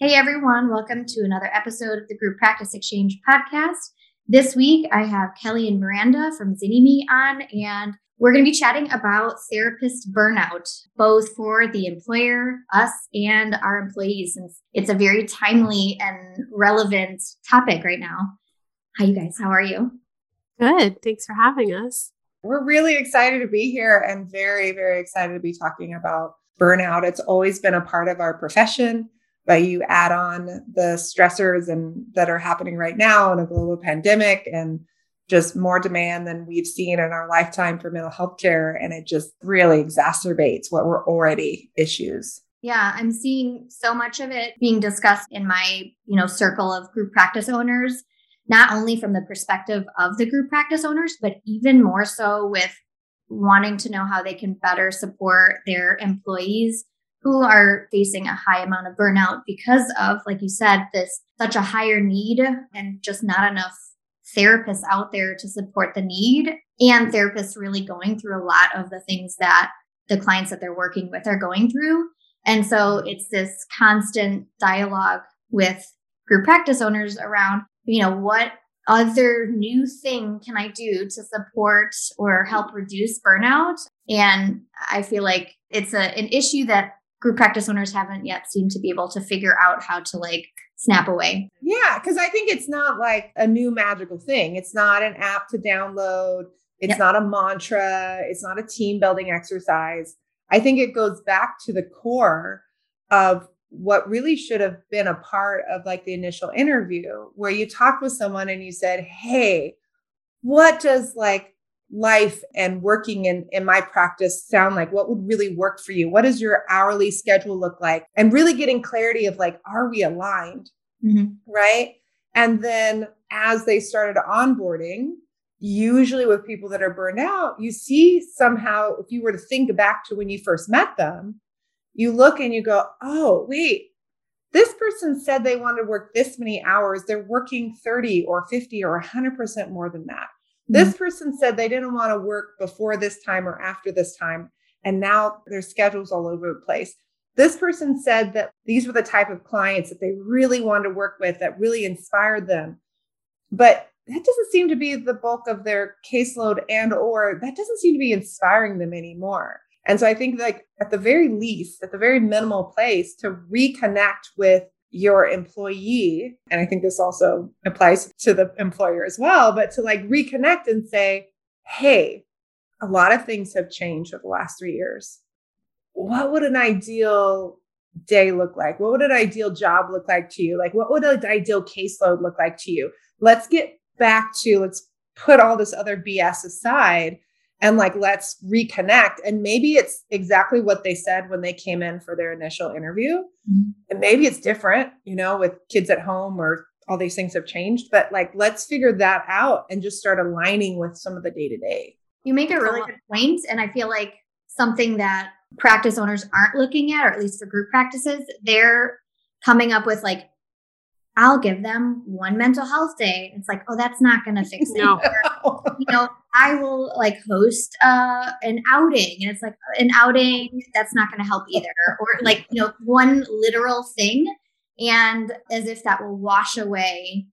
Hey everyone, welcome to another episode of the Group Practice Exchange podcast. This week I have Kelly and Miranda from ZynnyMe on, and we're going to be chatting about therapist burnout, both for the employer, us, and our employees, since it's a very timely and relevant topic right now. Hi, you guys. How are you? Good. Thanks for having us. We're really excited to be here and very, very excited to be talking about burnout. It's always been a part of our profession but you add on the stressors and that are happening right now in a global pandemic and just more demand than we've seen in our lifetime for mental health care. And it just really exacerbates what were already issues. Yeah i'm seeing so much of it being discussed in my you know circle of group practice owners not only from the perspective of the group practice owners but even more so with wanting to know how they can better support their employees who are facing a high amount of burnout because of, like you said, this such a higher need and just not enough therapists out there to support the need and therapists really going through a lot of the things that the clients that they're working with are going through. And so it's this constant dialogue with group practice owners around, you know, what other new thing can I do to support or help reduce burnout? And I feel like it's a, an issue that group practice owners haven't yet seemed to be able to figure out how to like snap away. Yeah, because I think it's not like a new magical thing. It's not an app to download. It's yep. not a mantra. It's not a team building exercise. I think it goes back to the core of what really should have been a part of like the initial interview where you talked with someone and you said, Hey, what does like life and working in, in my practice sound like? What would really work for you? What does your hourly schedule look like? And really getting clarity of like, are we aligned? Mm-hmm. Right. And then as they started onboarding, usually with people that are burned out, you see somehow, if you were to think back to when you first met them, you look and you go, oh, wait, this person said they want to work this many hours. They're working 30 or 50 or 100% more than that. This mm-hmm. person said they didn't want to work before this time or after this time. And now their schedule's all over the place. This person said that these were the type of clients that they really wanted to work with that really inspired them. But that doesn't seem to be the bulk of their caseload and or that doesn't seem to be inspiring them anymore. And so I think like at the very least, at the very minimal place to reconnect with your employee, and I think this also applies to the employer as well, but to like reconnect and say, hey, a lot of things have changed over the last three years. What would an ideal day look like? What would an ideal job look like to you? Like, what would an ideal caseload look like to you? Let's get back to, let's put all this other BS aside and like let's reconnect. And maybe it's exactly what they said when they came in for their initial interview. Mm-hmm. and maybe it's different you know with kids at home or all these things have changed but like let's figure that out and just start aligning with some of the day to day you make a really good point and i feel like something that practice owners aren't looking at or at least for group practices they're coming up with like I'll give them one mental health day. It's like, oh, that's not going to fix it. No. Or, you know, I will like host uh, an outing, and it's like an outing that's not going to help either. Or like, you know, one literal thing, and as if that will wash away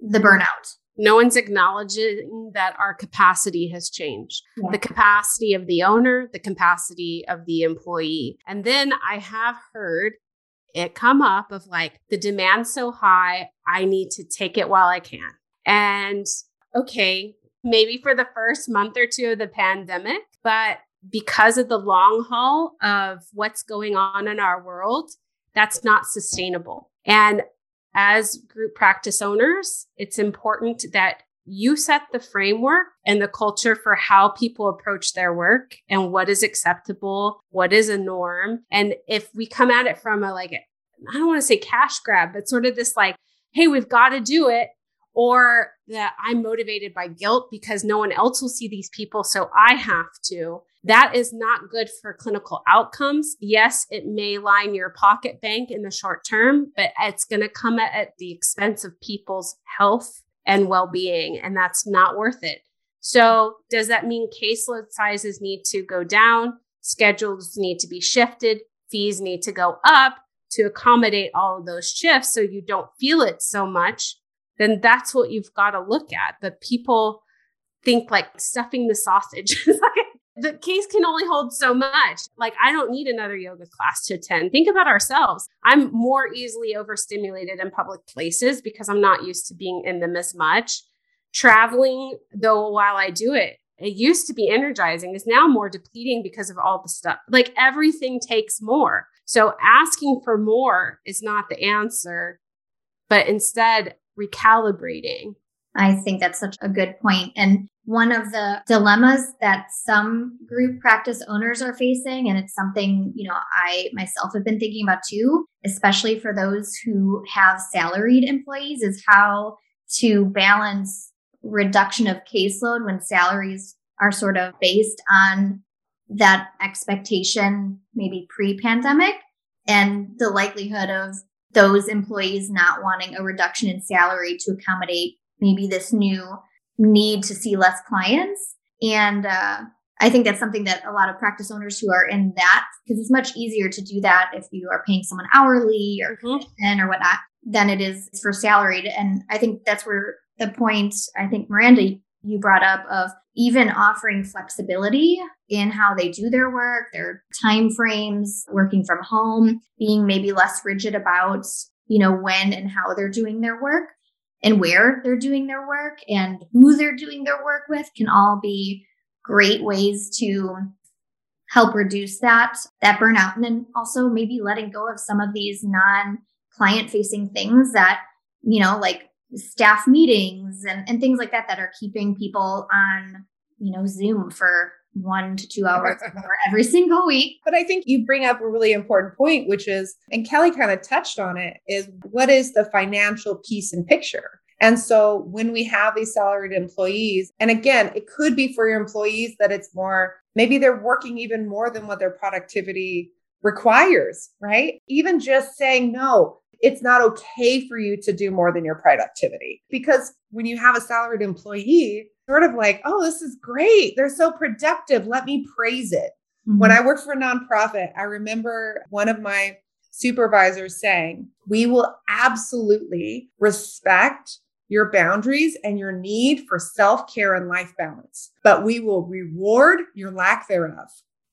the burnout. No one's acknowledging that our capacity has changed Yeah. the capacity of the owner, the capacity of the employee. And then I have heard it come up of like the demand's so high, I need to take it while I can. And okay, maybe for the first month or two of the pandemic, but because of the long haul of what's going on in our world, that's not sustainable. And as group practice owners, it's important that you set the framework and the culture for how people approach their work and what is acceptable, what is a norm. And if we come at it from a like, I don't want to say cash grab, but sort of this like, hey, we've got to do it, or that I'm motivated by guilt because no one else will see these people, so I have to. That is not good for clinical outcomes. Yes, it may line your pocket bank in the short term, but it's going to come at, the expense of people's health and well being, and that's not worth it. So, does that mean caseload sizes need to go down? Schedules need to be shifted? Fees need to go up to accommodate all of those shifts so you don't feel it so much? Then that's what you've got to look at. But people think like stuffing the sausage. It's like, the case can only hold so much. Like, I don't need another yoga class to attend. Think about ourselves. I'm more easily overstimulated in public places because I'm not used to being in them as much. Traveling, though, while I do it, it used to be energizing, is now more depleting because of all the stuff. Like, everything takes more. So, asking for more is not the answer, but instead, recalibrating. I think that's such a good point. And one of the dilemmas that some group practice owners are facing, and it's something, you know, I myself have been thinking about too, especially for those who have salaried employees, is how to balance reduction of caseload when salaries are sort of based on that expectation, maybe pre pandemic, and the likelihood of those employees not wanting a reduction in salary to accommodate maybe this new need to see less clients. And uh, I think that's something that a lot of practice owners who are in that, because it's much easier to do that if you are paying someone hourly or Mhm. commission or whatnot than it is for salaried. And I think that's where the point I think Miranda you brought up of even offering flexibility in how they do their work, their time frames, working from home, being maybe less rigid about, you know, when and how they're doing their work and where they're doing their work and who they're doing their work with can all be great ways to help reduce that that burnout. And then also maybe letting go of some of these non client facing things that you know like staff meetings and, and things like that that are keeping people on you know zoom for one to two hours every single week But I think you bring up a really important point, which is, and Kelly kind of touched on it, is what is the financial piece and picture? And so when we have these salaried employees, and again, it could be for your employees that it's more, maybe they're working even more than what their productivity requires, right? Even just saying, no, it's not okay for you to do more than your productivity. Because when you have a salaried employee, sort of like, oh, this is great. They're so productive. Let me praise it. When mm-hmm. I worked for a nonprofit, I remember one of my supervisors saying, We will absolutely respect your boundaries and your need for self care and life balance, but we will reward your lack thereof.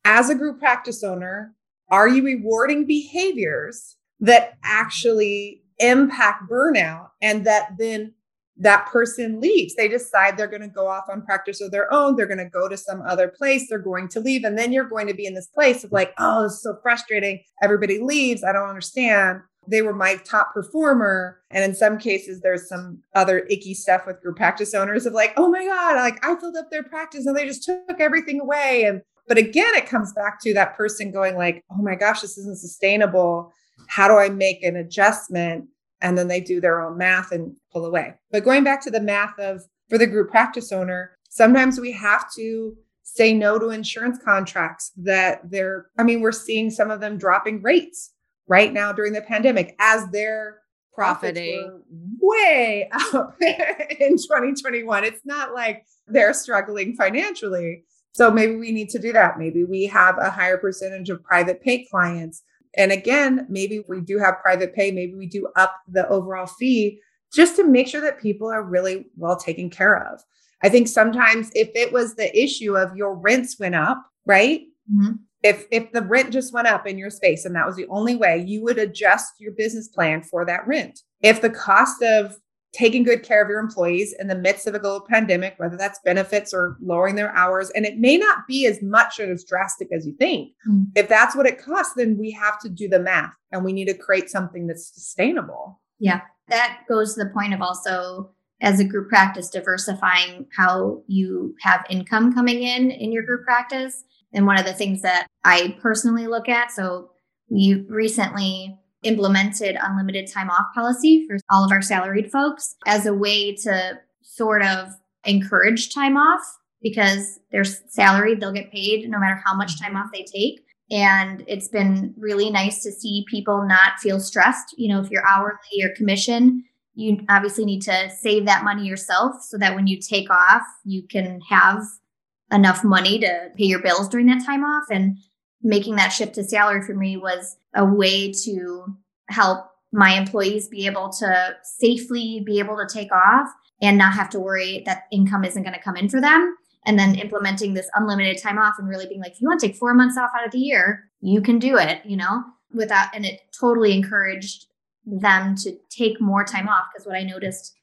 As a group practice owner, are you rewarding behaviors that actually impact burnout and that then that person leaves. They decide they're going to go off on practice of their own. They're going to go to some other place. They're going to leave. And then you're going to be in this place of like, oh, is so frustrating. Everybody leaves. I don't understand. They were my top performer. And in some cases, there's some other icky stuff with group practice owners of like, oh my God, like I filled up their practice and they just took everything away. And but again, it comes back to that person going like, oh my gosh, this isn't sustainable. How do I make an adjustment? And then they do their own math and pull away. But going back to the math of for the group practice owner, sometimes we have to say no to insurance contracts that they're, I mean, we're seeing some of them dropping rates right now during the pandemic as their profiting way up in 2021. It's not like they're struggling financially. So maybe we need to do that. Maybe we have a higher percentage of private pay clients. And again, maybe we do have private pay, maybe we do up the overall fee just to make sure that people are really well taken care of. I think sometimes if it was the issue of your rents went up, right? Mm-hmm. If if the rent just went up in your space and that was the only way, you would adjust your business plan for that rent. If the cost of taking good care of your employees in the midst of a global pandemic, whether that's benefits or lowering their hours, and it may not be as much or as drastic as you think. Mm-hmm. If that's what it costs, then we have to do the math and we need to create something that's sustainable. Yeah. That goes to the point of also as a group practice diversifying how you have income coming in in your group practice and one of the things that i personally look at so we recently implemented unlimited time off policy for all of our salaried folks as a way to sort of encourage time off because they're salaried they'll get paid no matter how much time off they take and it's been really nice to see people not feel stressed you know if you're hourly or commission you obviously need to save that money yourself so that when you take off, you can have enough money to pay your bills during that time off. And making that shift to salary for me was a way to help my employees be able to safely be able to take off and not have to worry that income isn't going to come in for them. And then implementing this unlimited time off and really being like, if you want to take four months off out of the year, you can do it, you know, without, and it totally encouraged them to take more time off because what I noticed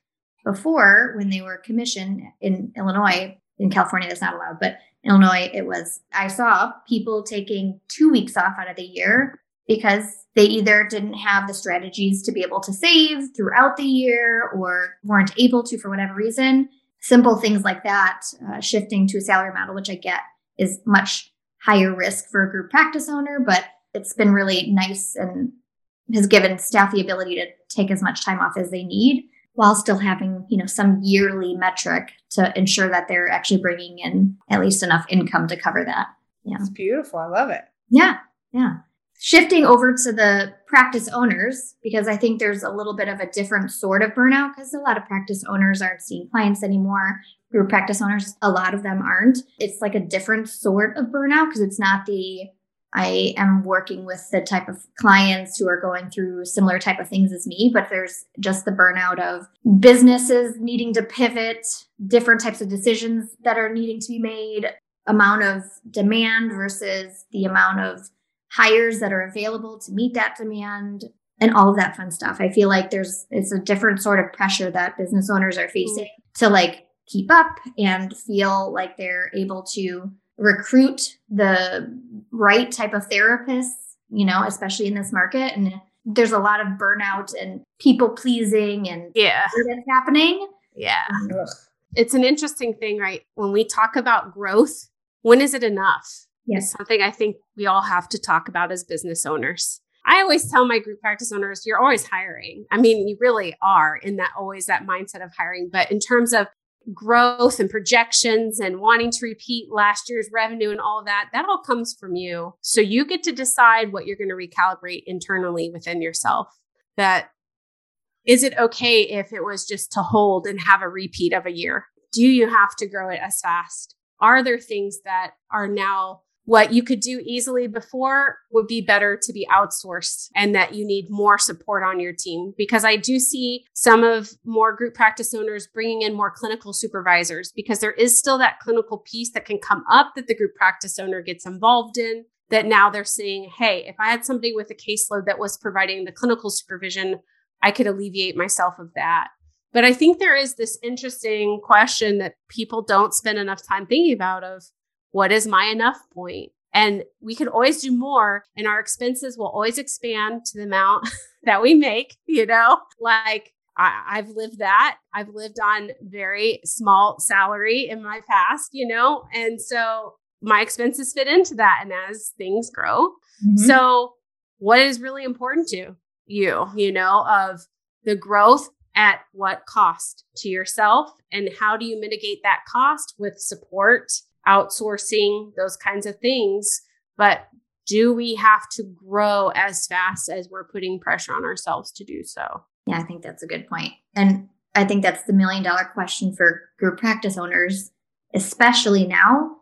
before when they were commissioned in Illinois, in California, that's not allowed, but Illinois, it was, I saw people taking two weeks off out of the year because they either didn't have the strategies to be able to save throughout the year or weren't able to for whatever reason. Simple things like that, uh, shifting to a salary model, which I get is much higher risk for a group practice owner, but it's been really nice and has given staff the ability to take as much time off as they need while still having you know some yearly metric to ensure that they're actually bringing in at least enough income to cover that. Yeah. It's beautiful. I love it. Yeah. Yeah. Shifting over to the practice owners because i think there's a little bit of a different sort of burnout because a lot of practice owners aren't seeing clients anymore. Group practice owners a lot of them aren't. It's like a different sort of burnout because it's not the I am working with the type of clients who are going through similar type of things as me, but there's just the burnout of businesses needing to pivot, different types of decisions that are needing to be made, amount of demand versus the amount of hires that are available to meet that demand and all of that fun stuff. I feel like there's it's a different sort of pressure that business owners are mm-hmm. facing to like keep up and feel like they're able to recruit the right type of therapists, you know, especially in this market. And there's a lot of burnout and people pleasing and yeah, that's happening. Yeah. Um, it's an interesting thing, right? When we talk about growth, when is it enough? Yes. It's something I think we all have to talk about as business owners. I always tell my group practice owners, you're always hiring. I mean, you really are in that always that mindset of hiring. But in terms of growth and projections and wanting to repeat last year's revenue and all of that, that all comes from you. So you get to decide what you're going to recalibrate internally within yourself. That is it okay if it was just to hold and have a repeat of a year? Do you have to grow it as fast? Are there things that are now what you could do easily before would be better to be outsourced and that you need more support on your team because I do see some of more group practice owners bringing in more clinical supervisors because there is still that clinical piece that can come up that the group practice owner gets involved in that now they're saying, hey, if I had somebody with a caseload that was providing the clinical supervision, I could alleviate myself of that. But I think there is this interesting question that people don't spend enough time thinking about of what is my enough point? And we can always do more, and our expenses will always expand to the amount that we make, you know, like I, have lived that. I've lived on very small salary in my past, you know, and so my expenses fit into that. And as things grow, mm-hmm. so what is really important to you, you know, of the growth at what cost to yourself, and how do you mitigate that cost with support outsourcing, those kinds of things. But do we have to grow as fast as we're putting pressure on ourselves to do so? Yeah, I think that's a good point. And I think that's the million dollar question for group practice owners, especially now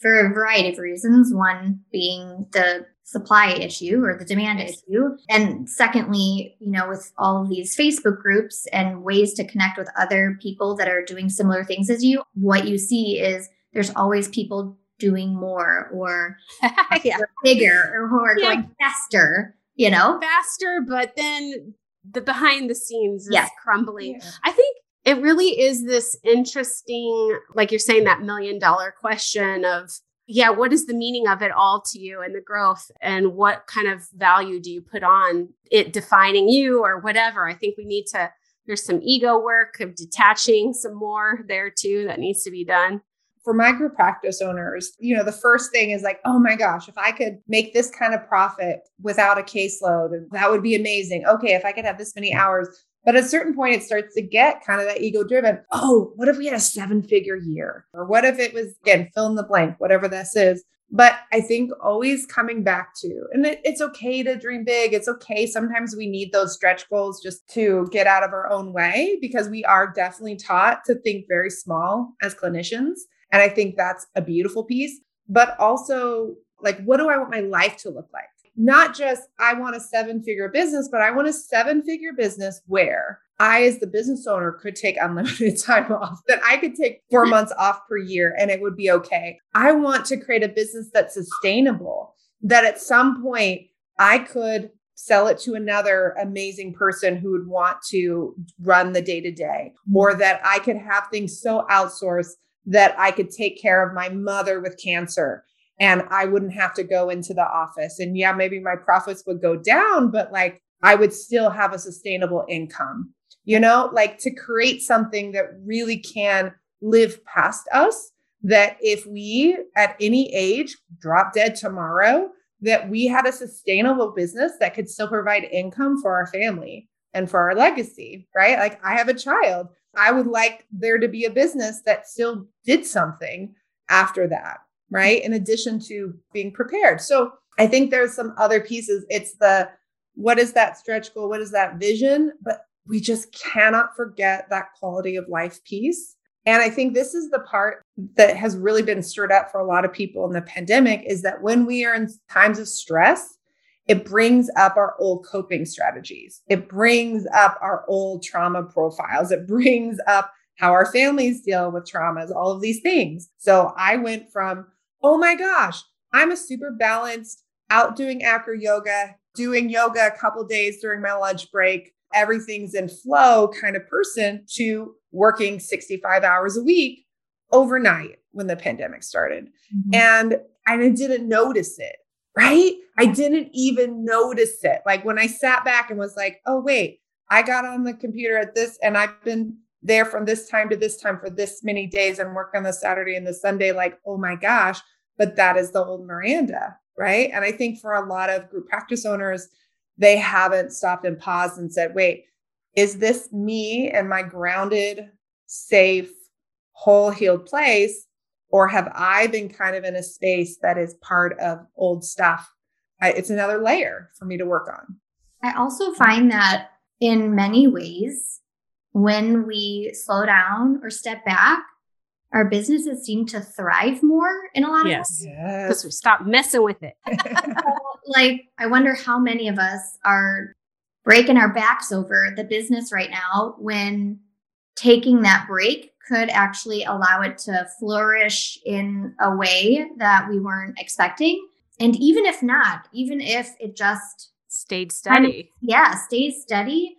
for a variety of reasons. One being the supply issue or the demand issue. And secondly, you know, with all of these Facebook groups and ways to connect with other people that are doing similar things as you, what you see is there's always people doing more or yeah. bigger or who are yeah. going faster, you know? Faster, but then the behind the scenes is crumbling. Yeah. I think it really is this interesting, like you're saying, that million dollar question of yeah, what is the meaning of it all to you and the growth and what kind of value do you put on it defining you or whatever? I think we need to, there's some ego work of detaching some more there too that needs to be done. For my group practice owners, you know, the first thing is like, oh my gosh, if I could make this kind of profit without a caseload, that would be amazing. Okay, if I could have this many hours, but at a certain point, it starts to get kind of that ego driven. Oh, what if we had a seven figure year? Or what if it was, again, fill in the blank, whatever this is. But I think always coming back to, and it, it's okay to dream big. It's okay. Sometimes we need those stretch goals just to get out of our own way because we are definitely taught to think very small as clinicians. And I think that's a beautiful piece. But also, like, what do I want my life to look like? not just I want a seven figure business, but I want a seven figure business where I, as the business owner, could take unlimited time off, that I could take four months off per year and it would be okay. I want to create a business that's sustainable, that at some point I could sell it to another amazing person who would want to run the day to day, or that I could have things so outsourced that I could take care of my mother with cancer and I wouldn't have to go into the office. And yeah, maybe my profits would go down, but like I would still have a sustainable income, you know, like to create something that really can live past us. That if we at any age drop dead tomorrow, that we had a sustainable business that could still provide income for our family and for our legacy, right? Like I have a child. I would like there to be a business that still did something after that right? In addition to being prepared. So I think there's some other pieces. It's the what is that stretch goal? What is that vision? But we just cannot forget that quality of life piece. And I think this is the part that has really been stirred up for a lot of people in the pandemic is that when we are in times of stress, it brings up our old coping strategies. It brings up our old trauma profiles. It brings up how our families deal with traumas, all of these things. So I went from oh my gosh, I'm a super balanced, out doing acro yoga, doing yoga a couple days during my lunch break, everything's in flow kind of person to working 65 hours a week overnight when the pandemic started. Mm-hmm. And I didn't notice it, right? I didn't even notice it. Like when I sat back and was like, oh, wait, I got on the computer at this and I've been there from this time to this time for this many days and work on the Saturday and the Sunday. Like, oh my gosh, but that is the old Miranda, right? And I think for a lot of group practice owners, they haven't stopped and paused and said, wait, is this me and my grounded, safe, whole healed place? Or have I been kind of in a space that is part of old stuff? I, it's another layer for me to work on. I also find that in many ways, when we slow down or step back, our businesses seem to thrive more in a lot yes. of ways. Because we stop messing with it. like, I wonder how many of us are breaking our backs over the business right now when taking that break could actually allow it to flourish in a way that we weren't expecting. And even if not, even if it just stayed steady. Kind of, yeah, stays steady,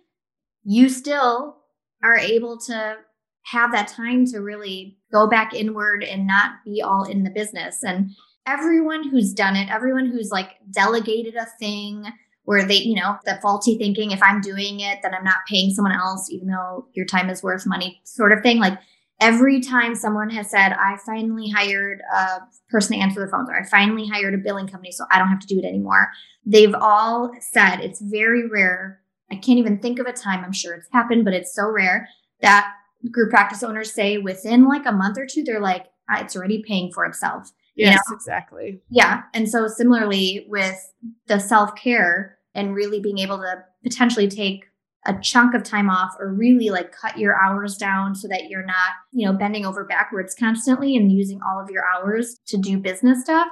you still are able to have that time to really go back inward and not be all in the business. And everyone who's done it, everyone who's like delegated a thing where they, you know, the faulty thinking, if I'm doing it, then I'm not paying someone else, even though your time is worth money, sort of thing. Like every time someone has said, I finally hired a person to answer the phones, or I finally hired a billing company, so I don't have to do it anymore, they've all said it's very rare. I can't even think of a time, I'm sure it's happened, but it's so rare that group practice owners say within like a month or two, they're like, ah, it's already paying for itself. Yes, you know? exactly. Yeah. And so similarly with the self care and really being able to potentially take a chunk of time off or really like cut your hours down so that you're not, you know, bending over backwards constantly and using all of your hours to do business stuff,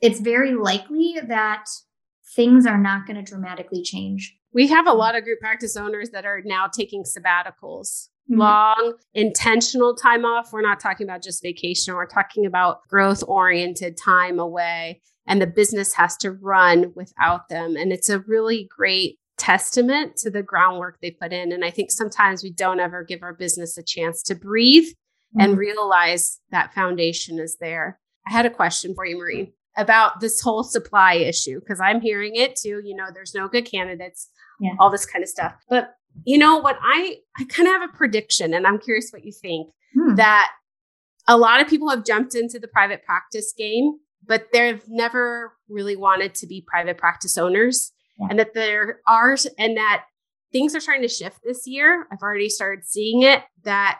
it's very likely that things are not going to dramatically change. We have a lot of group practice owners that are now taking sabbaticals. Mm-hmm. Long, intentional time off. We're not talking about just vacation. We're talking about growth oriented time away and the business has to run without them. And it's a really great testament to the groundwork they put in. And I think sometimes we don't ever give our business a chance to breathe mm-hmm. and realize that foundation is there. I had a question for you, Marie, about this whole supply issue, because I'm hearing it too. You know, there's no good candidates, yeah. all this kind of stuff. But you know what? I, I kind of have a prediction, and I'm curious what you think hmm. that a lot of people have jumped into the private practice game but they've never really wanted to be private practice owners. Yeah. and that there are and that things are starting to shift this year. I've already started seeing it that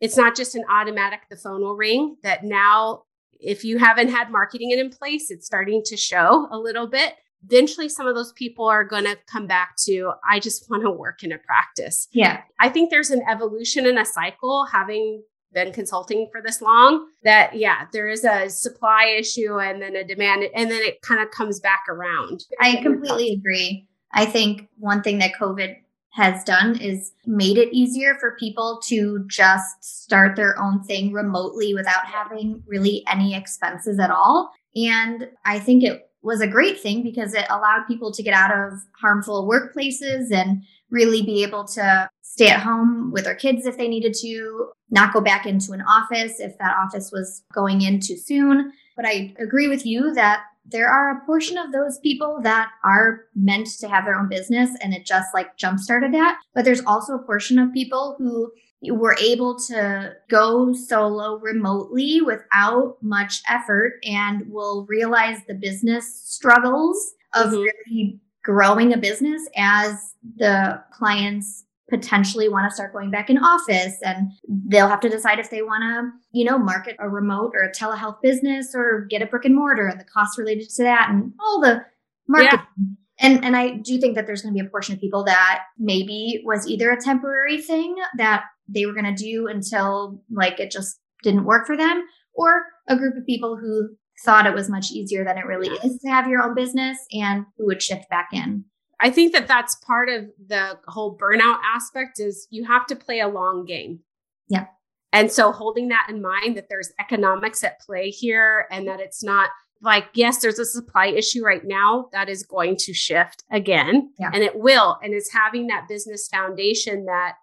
it's not just an automatic the phone will ring that now if you haven't had marketing in place it's starting to show a little bit. Eventually some of those people are going to come back to i just want to work in a practice. Yeah. I think there's an evolution in a cycle having been consulting for this long that yeah there is a supply issue and then a demand and then it kind of comes back around. I completely agree. I think one thing that covid has done is made it easier for people to just start their own thing remotely without having really any expenses at all. And i think it was a great thing because it allowed people to get out of harmful workplaces and really be able to stay at home with their kids if they needed to, not go back into an office if that office was going in too soon. But I agree with you that there are a portion of those people that are meant to have their own business and it just like jump started that. But there's also a portion of people who were able to go solo remotely without much effort and will realize the business struggles of mm-hmm. really growing a business as the clients potentially want to start going back in office and they'll have to decide if they want to you know market a remote or a telehealth business or get a brick and mortar and the costs related to that and all the marketing yeah. and and i do think that there's going to be a portion of people that maybe was either a temporary thing that they were going to do until like it just didn't work for them or a group of people who thought it was much easier than it really is to have your own business and who would shift back in I think that that's part of the whole burnout aspect is you have to play a long game. Yeah. And so holding that in mind that there's economics at play here and that it's not like yes there's a supply issue right now that is going to shift again yeah. and it will and it's having that business foundation that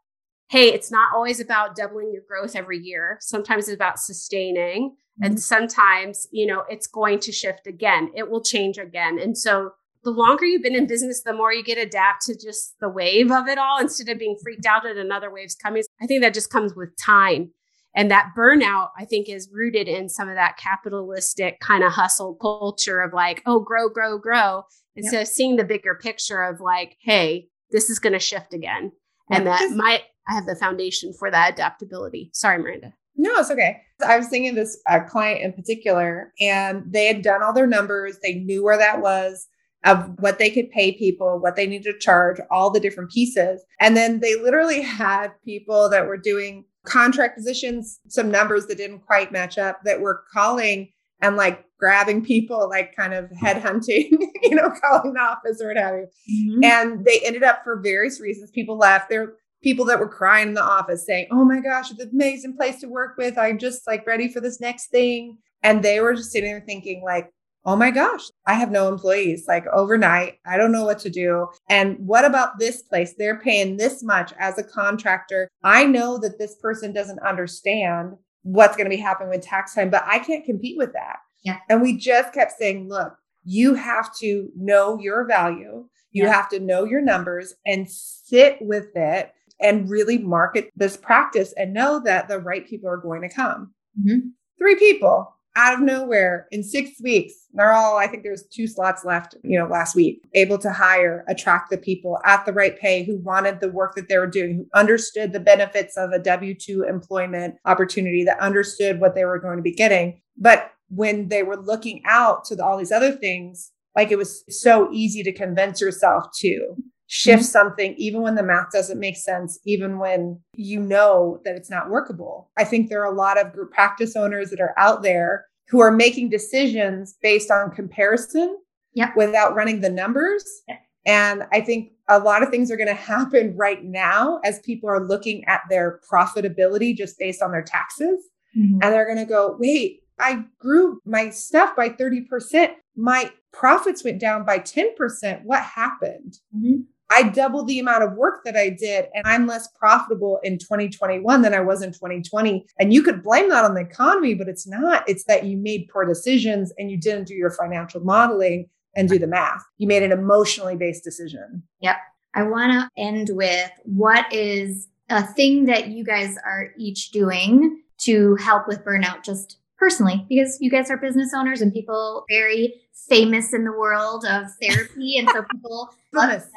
hey it's not always about doubling your growth every year sometimes it's about sustaining mm-hmm. and sometimes you know it's going to shift again it will change again and so the longer you've been in business, the more you get adapt to just the wave of it all instead of being freaked out at another wave's coming. I think that just comes with time. And that burnout, I think, is rooted in some of that capitalistic kind of hustle culture of like, oh, grow, grow, grow, instead yep. of seeing the bigger picture of like, hey, this is going to shift again. And that might, I have the foundation for that adaptability. Sorry, Miranda. No, it's okay. I was thinking this uh, client in particular, and they had done all their numbers. They knew where that was of what they could pay people, what they needed to charge, all the different pieces. And then they literally had people that were doing contract positions, some numbers that didn't quite match up that were calling and like grabbing people, like kind of headhunting, you know, calling the office or what have you. Mm-hmm. And they ended up for various reasons, people left. There were people that were crying in the office saying, Oh my gosh, it's an amazing place to work with. I'm just like ready for this next thing. And they were just sitting there thinking, like, oh my gosh, I have no employees like overnight. I don't know what to do. And what about this place? They're paying this much as a contractor. I know that this person doesn't understand what's going to be happening with tax time, but I can't compete with that. Yeah. And we just kept saying, look, you have to know your value. You yeah. have to know your numbers and sit with it and really market this practice and know that the right people are going to come. Mm-hmm. Three people out of nowhere in six weeks. They're all, I think there's two slots left, you know, last week, able to hire, attract the people at the right pay who wanted the work that they were doing, who understood the benefits of a W 2 employment opportunity, that understood what they were going to be getting. But when they were looking out to the, all these other things, like it was so easy to convince yourself to shift mm-hmm. something, even when the math doesn't make sense, even when you know that it's not workable. I think there are a lot of group practice owners that are out there who are making decisions based on comparison yep. without running the numbers. Yep. And I think a lot of things are going to happen right now as people are looking at their profitability just based on their taxes. Mm-hmm. And they're going to go, wait, I grew my stuff by 30%. My profits went down by 10%. What happened? Mm-hmm. I doubled the amount of work that I did, and I'm less profitable in 2021 than I was in 2020. And you could blame that on the economy, but it's not. It's that you made poor decisions and you didn't do your financial modeling and do the math. You made an emotionally based decision. Yep. I want to end with what is a thing that you guys are each doing to help with burnout just personally because you guys are business owners and people very famous in the world of therapy and so people infamous.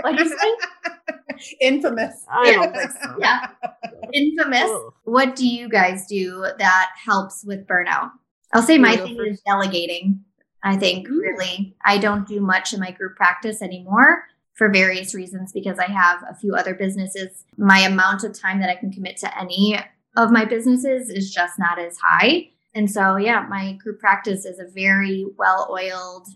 what do you say? Infamous. I don't think so. Yeah. Infamous. What do you guys do that helps with burnout? I'll say my thing is delegating. I think mm. really I don't do much in my group practice anymore for various reasons because I have a few other businesses. My amount of time that I can commit to any of my businesses is just not as high. And so, yeah, my group practice is a very well oiled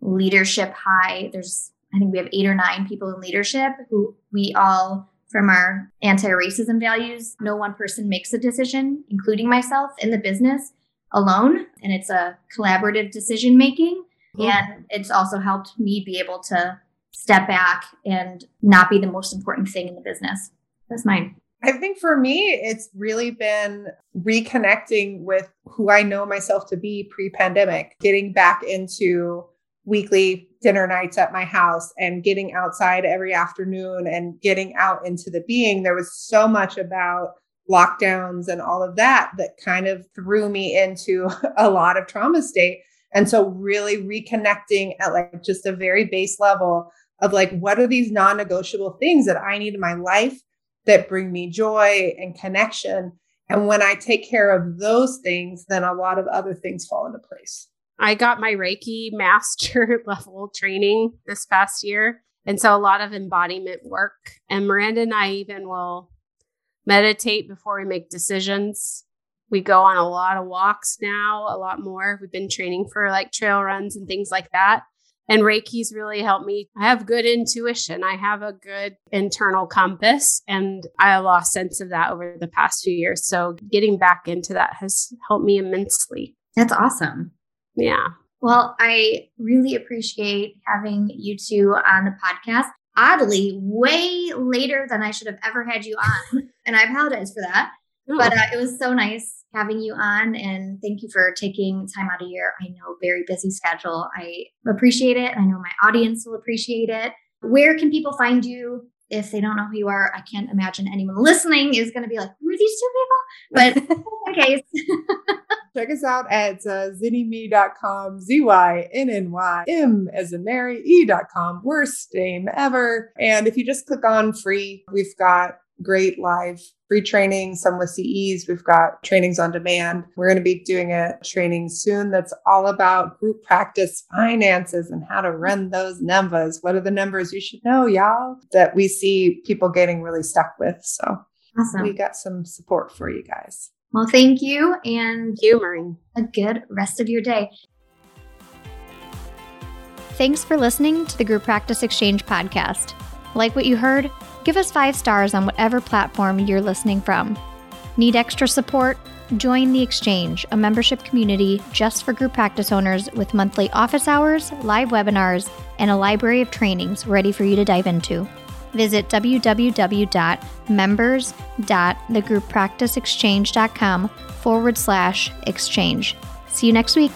leadership high. There's, I think we have eight or nine people in leadership who we all, from our anti racism values, no one person makes a decision, including myself in the business alone. And it's a collaborative decision making. Mm-hmm. And it's also helped me be able to step back and not be the most important thing in the business. That's mine. I think for me, it's really been reconnecting with who I know myself to be pre pandemic, getting back into weekly dinner nights at my house and getting outside every afternoon and getting out into the being. There was so much about lockdowns and all of that that kind of threw me into a lot of trauma state. And so, really reconnecting at like just a very base level of like, what are these non negotiable things that I need in my life? That bring me joy and connection. And when I take care of those things, then a lot of other things fall into place. I got my Reiki master level training this past year. And so a lot of embodiment work. And Miranda and I even will meditate before we make decisions. We go on a lot of walks now, a lot more. We've been training for like trail runs and things like that. And Reiki's really helped me. I have good intuition. I have a good internal compass, and I lost sense of that over the past few years. So getting back into that has helped me immensely. That's awesome. Yeah. Well, I really appreciate having you two on the podcast. Oddly, way later than I should have ever had you on. and I apologize for that. Oh. But uh, it was so nice having you on and thank you for taking time out of your I know very busy schedule. I appreciate it. I know my audience will appreciate it. Where can people find you if they don't know who you are? I can't imagine anyone listening is going to be like, who are these two people? But in case. Check us out at uh, zynnyme.com, Z-Y-N-N-Y-M as in Mary, E.com. Worst name ever. And if you just click on free, we've got great live free training, some with CEs. We've got trainings on demand. We're going to be doing a training soon that's all about group practice finances and how to run those numbers. What are the numbers you should know, y'all, that we see people getting really stuck with. So awesome. we got some support for you guys. Well, thank you and you, Marie. a good rest of your day. Thanks for listening to the Group Practice Exchange podcast. Like what you heard? Give us five stars on whatever platform you're listening from. Need extra support? Join the Exchange, a membership community just for group practice owners with monthly office hours, live webinars, and a library of trainings ready for you to dive into. Visit www.members.thegrouppracticeexchange.com forward slash exchange. See you next week.